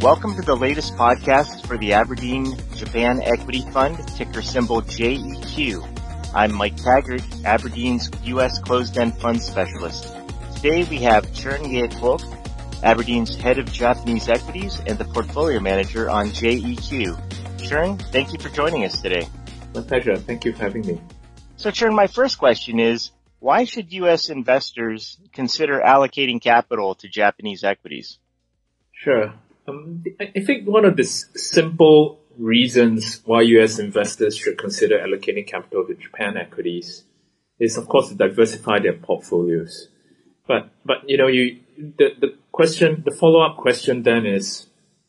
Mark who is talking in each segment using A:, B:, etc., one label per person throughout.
A: Welcome to the latest podcast for the Aberdeen Japan Equity Fund, ticker symbol JEQ. I'm Mike Taggart, Aberdeen's U.S. closed-end fund specialist. Today we have Chern Yeh Kwok, Aberdeen's head of Japanese equities and the portfolio manager on JEQ. Chern, thank you for joining us today.
B: My pleasure. Thank you for having me.
A: So Chern, my first question is, why should U.S. investors consider allocating capital to Japanese equities?
B: Sure. Um, I think one of the simple reasons why U.S. investors should consider allocating capital to Japan equities is, of course, to diversify their portfolios. But, but you know, you the, the question, the follow-up question then is,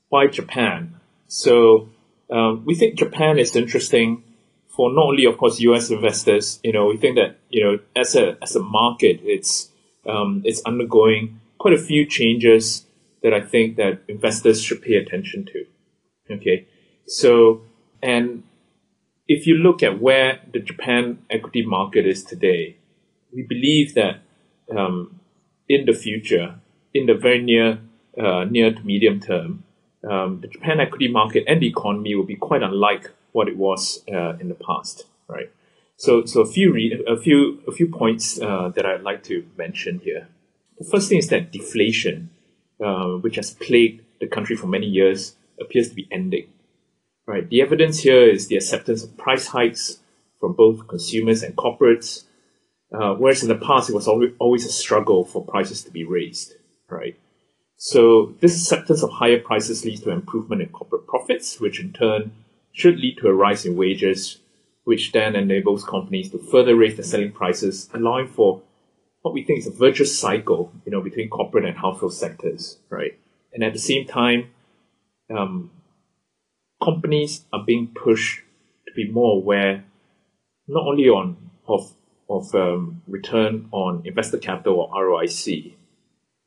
B: why Japan? So um, we think Japan is interesting for not only, of course, U.S. investors. You know, we think that you know, as a as a market, it's um, it's undergoing quite a few changes that I think that investors should pay attention to. Okay. So, and if you look at where the Japan equity market is today, we believe that um, in the future, in the very near uh, near to medium term, um, the Japan equity market and the economy will be quite unlike what it was uh, in the past, right? So, so a few re- a few a few points uh, that I'd like to mention here. The first thing is that deflation uh, which has plagued the country for many years, appears to be ending. Right. The evidence here is the acceptance of price hikes from both consumers and corporates, uh, whereas in the past it was always a struggle for prices to be raised. Right. So this acceptance of higher prices leads to improvement in corporate profits, which in turn should lead to a rise in wages, which then enables companies to further raise their selling prices, allowing for what we think is a virtuous cycle, you know, between corporate and household sectors, right? And at the same time, um, companies are being pushed to be more aware, not only on of of um, return on invested capital or ROIC,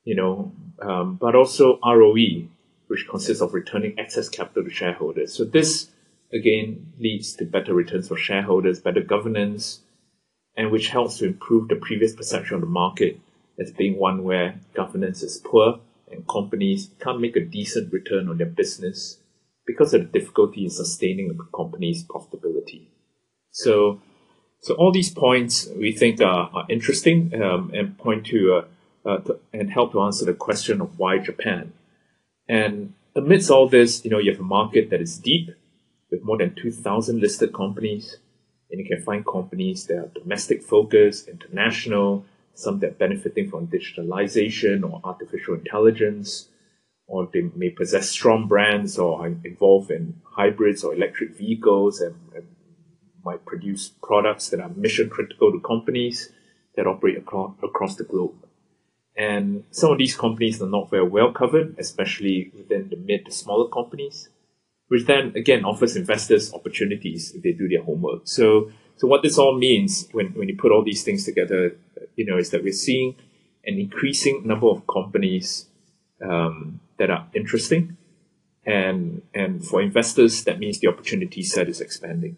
B: you know, um, but also ROE, which consists of returning excess capital to shareholders. So this again leads to better returns for shareholders, better governance, and which helps to improve the previous perception of the market as being one where governance is poor and companies can't make a decent return on their business because of the difficulty in sustaining the company's profitability. So, so all these points we think are, are interesting um, and point to, uh, uh, to, and help to answer the question of why Japan. And amidst all this, you know, you have a market that is deep with more than 2,000 listed companies and you can find companies that are domestic focused, international, some that are benefiting from digitalization or artificial intelligence, or they may possess strong brands or are involved in hybrids or electric vehicles and, and might produce products that are mission critical to companies that operate across, across the globe. And some of these companies are not very well covered, especially within the mid to smaller companies which then again offers investors opportunities if they do their homework. So, so what this all means when, when you put all these things together, you know, is that we're seeing an increasing number of companies um, that are interesting, and and for investors, that means the opportunity set is expanding.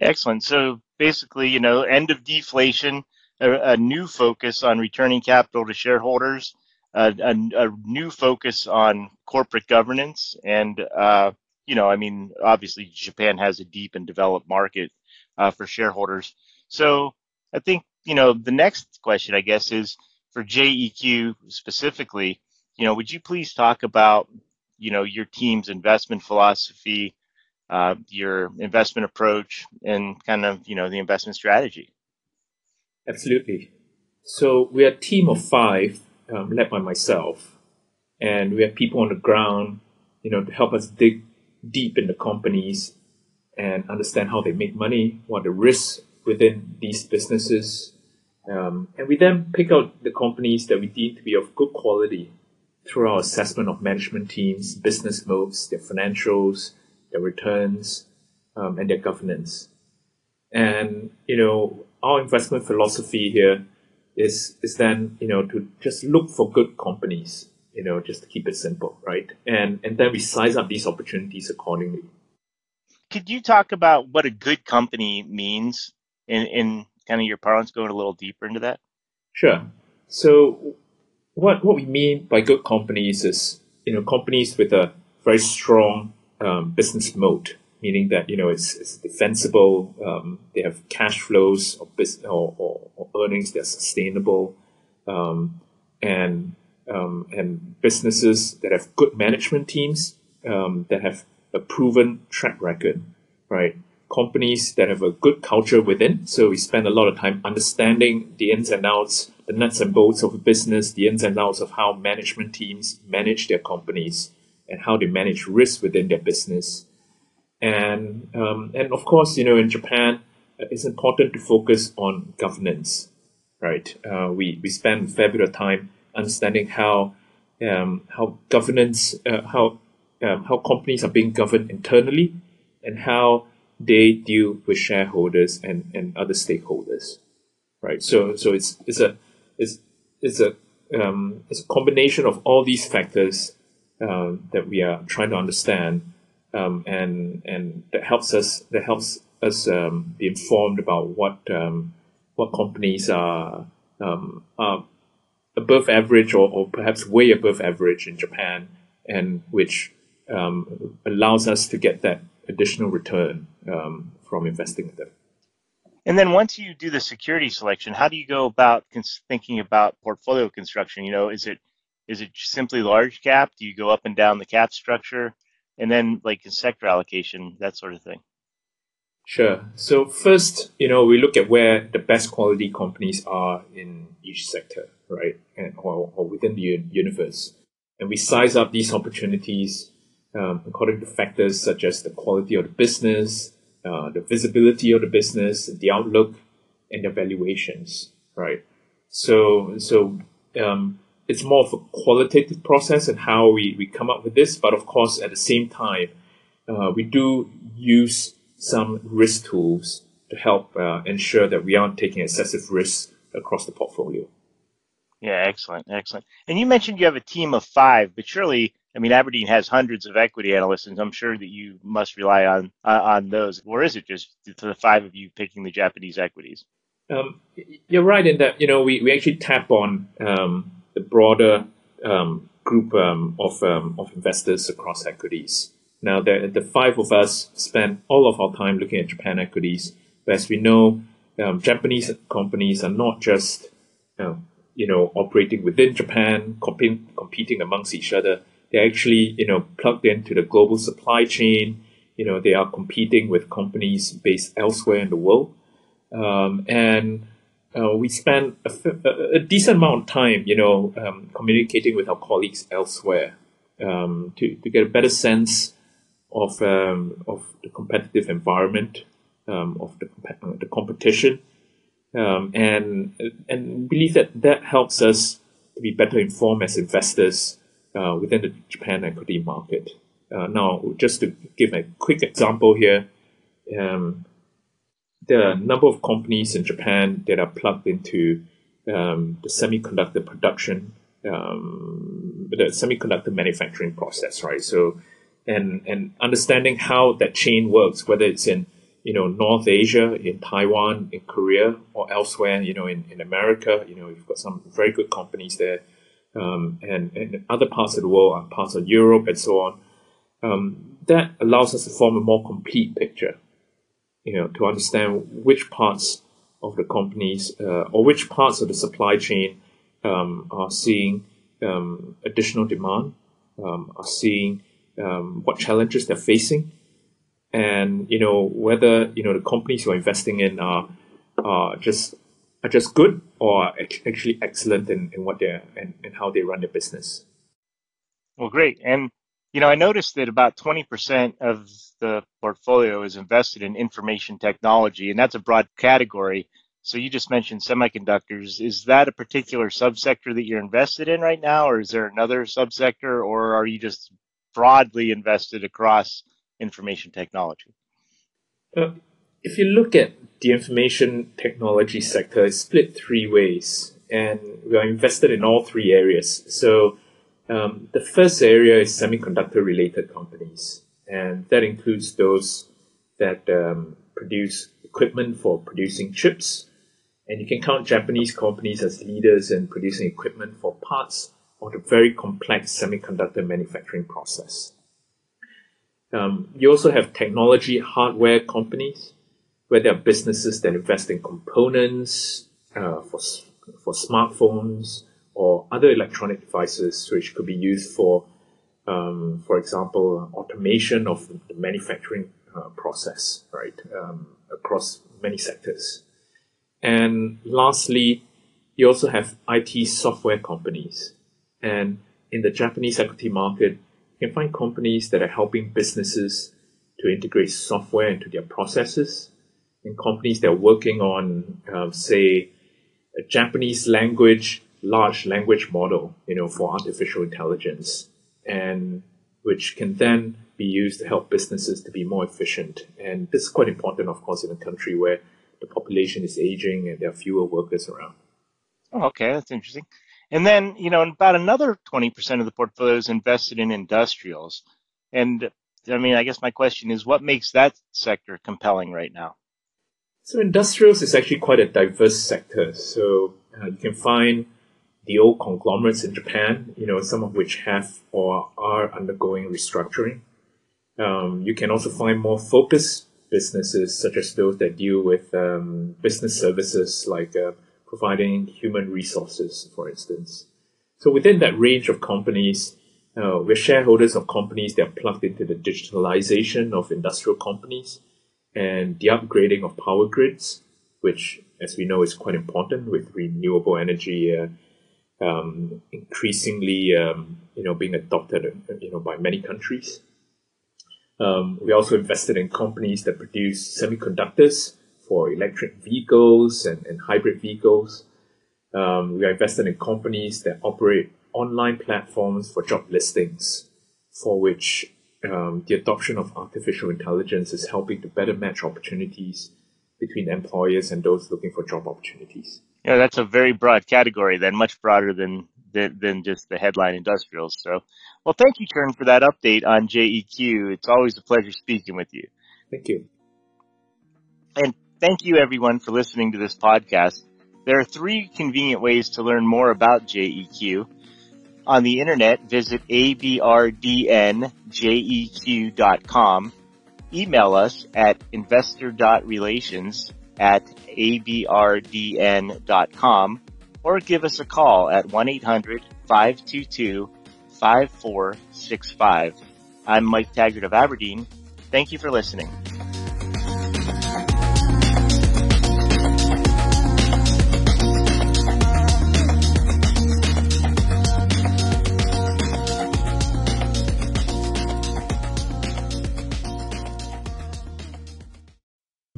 A: Excellent. So basically, you know, end of deflation, a, a new focus on returning capital to shareholders a, a, new focus on corporate governance and uh, you know i mean obviously japan has a deep and developed market uh, for shareholders. So i think you know the next question i guess is for jeq specifically you know would you please talk about you know your team's investment philosophy uh, your investment approach and kind of you know the investment strategy?
B: Absolutely. So we're a team of five um, led by myself, and we have people on the ground, you know, to help us dig deep in the companies and understand how they make money, what the risks within these businesses, um, and we then pick out the companies that we deem to be of good quality through our assessment of management teams, business moves, their financials, their returns, um, and their governance. And you know, our investment philosophy here is is then you know to just look for good companies you know just to keep it simple right? And and then we size up these opportunities accordingly.
A: Could you talk about what a good company means in in kind of your parlance going a little deeper into that?
B: Sure. So what what we mean by good companies is you know companies with a very strong um, business moat, meaning that you know it's, it's defensible. Um, they have cash flows or, or, or, or earnings that are sustainable, um, and um, and businesses that have good management teams um, that have a proven track record, right? Companies that have a good culture within. So we spend a lot of time understanding the ins and outs, the nuts and bolts of a business, the ins and outs of how management teams manage their companies and how they manage risk within their business. And um, and of course, you know, in Japan, uh, it's important to focus on governance, right? Uh, we we spend a fair bit of time understanding how um, how governance, uh, how um, how companies are being governed internally, and how they deal with shareholders and, and other stakeholders, right? So so it's it's a it's it's a um, it's a combination of all these factors um, that we are trying to understand, um, and and that helps us that helps us um, be informed about what um, what companies are, um, are above average or, or perhaps way above average in Japan, and which um, allows us to get that additional return from investing in them.
A: And then once you do the security selection, how do you go about cons- thinking about portfolio construction? You know, is it is it simply large cap? Do you go up and down the cap structure? And then like sector allocation, that sort of thing.
B: Sure. So first, you know, we look at where the best quality companies are in each sector, right? And, or, or within the universe. And we size up these opportunities um, according to factors such as the quality of the business, uh, the visibility of the business, the outlook, and the valuations, right? So, so um, it's more of a qualitative process and how we, we come up with this. But of course, at the same time, uh, we do use some risk tools to help uh, ensure that we aren't taking excessive risks across the portfolio.
A: Yeah, excellent, excellent. And you mentioned you have a team of five, but surely, I mean, Aberdeen has hundreds of equity analysts, and I'm sure that you must rely on uh, on those. Or is it just the five of you picking the Japanese equities?
B: Um, you're right in that you know we, we actually tap on um, the broader um, group um, of um, of investors across equities. Now, the, the five of us spend all of our time looking at Japan equities. But as we know, um, Japanese companies are not just you know operating within Japan, competing, competing amongst each other. They're actually you know plugged into the global supply chain. You know they are competing with companies based elsewhere in the world, um, and uh, we spend a, a, decent amount of time, you know, um, communicating with our colleagues elsewhere um, to, to get a better sense of um, of the competitive environment, um, of the the competition, um, and and believe that that helps us to be better informed as investors uh, within the Japan equity market. Uh, now, just to give a quick example here, um, there are a number of companies in Japan that are plugged into um, the semiconductor production, um, the semiconductor manufacturing process, right? So, and and understanding how that chain works, whether it's in you know North Asia, in Taiwan, in Korea, or elsewhere, you know, in, in America, you know, you've got some very good companies there, um, and and other parts of the world, parts of Europe, and so on. Um, that allows us to form a more complete picture you know, to understand which parts of the companies uh, or which parts of the supply chain um, are seeing um, additional demand, um, are seeing um, what challenges they're facing, and you know whether you know the companies you're investing in are are just are just good or actually excellent in, in what they're and, and how they run their business.
A: Well, great. And you know, I noticed that about 20% of the portfolio is invested in information technology, and that's a broad category. So you just mentioned semiconductors. Is that a particular subsector that you're invested in right now, or is there another subsector, or are you just broadly invested across information technology?
B: Uh, if you look at the information technology sector, it's split three ways, and we are invested in all three areas. So um, the first area is semiconductor related companies, and that includes those that um, produce equipment for producing chips. And you can count Japanese companies as leaders in producing equipment for parts of the very complex semiconductor manufacturing process. Um, you also have technology hardware companies where there are businesses that invest in components uh, for, for smartphones or other electronic devices which could be used for, um, for example, automation of the manufacturing uh, process, right, um, across many sectors. And lastly, you also have IT software companies. And in the Japanese equity market, you can find companies that are helping businesses to integrate software into their processes and companies that are working on, uh, say, a Japanese language large language model, you know, for artificial intelligence, and which can then be used to help businesses to be more efficient. And this is quite important, of course, in a country where the population is aging and there are fewer workers around.
A: Oh, okay, that's interesting. And then, you know, about another 20% of the portfolio is invested in industrials. And I mean, I guess my question is what makes that sector compelling right now?
B: So industrials is actually quite a diverse sector. So uh, you can find the old conglomerates in Japan, you know, some of which have or are undergoing restructuring. Um, you can also find more focused businesses, such as those that deal with um, business services like uh, providing human resources, for instance. So within that range of companies, uh, we're shareholders of companies that are plugged into the digitalization of industrial companies and the upgrading of power grids, which, as we know, is quite important with renewable energy uh, um, increasingly, um, you know, being adopted, you know, by many countries. Um, we also invested in companies that produce semiconductors for electric vehicles and, and hybrid vehicles. Um, we are invested in companies that operate online platforms for job listings, for which um, the adoption of artificial intelligence is helping to better match opportunities between employers and those looking for job opportunities.
A: Yeah, that's a very broad category then, much broader than, than, than just the headline industrials. So, well, thank you, Chern, for that update on JEQ. It's always a pleasure speaking with you.
B: Thank you.
A: And thank you everyone for listening to this podcast. There are three convenient ways to learn more about JEQ. On the internet, visit abrdnjeq.com. Email us at investor.relations at abrdn.com or give us a call at 1-800-522-5465. I'm Mike Taggart of Aberdeen. Thank you for listening.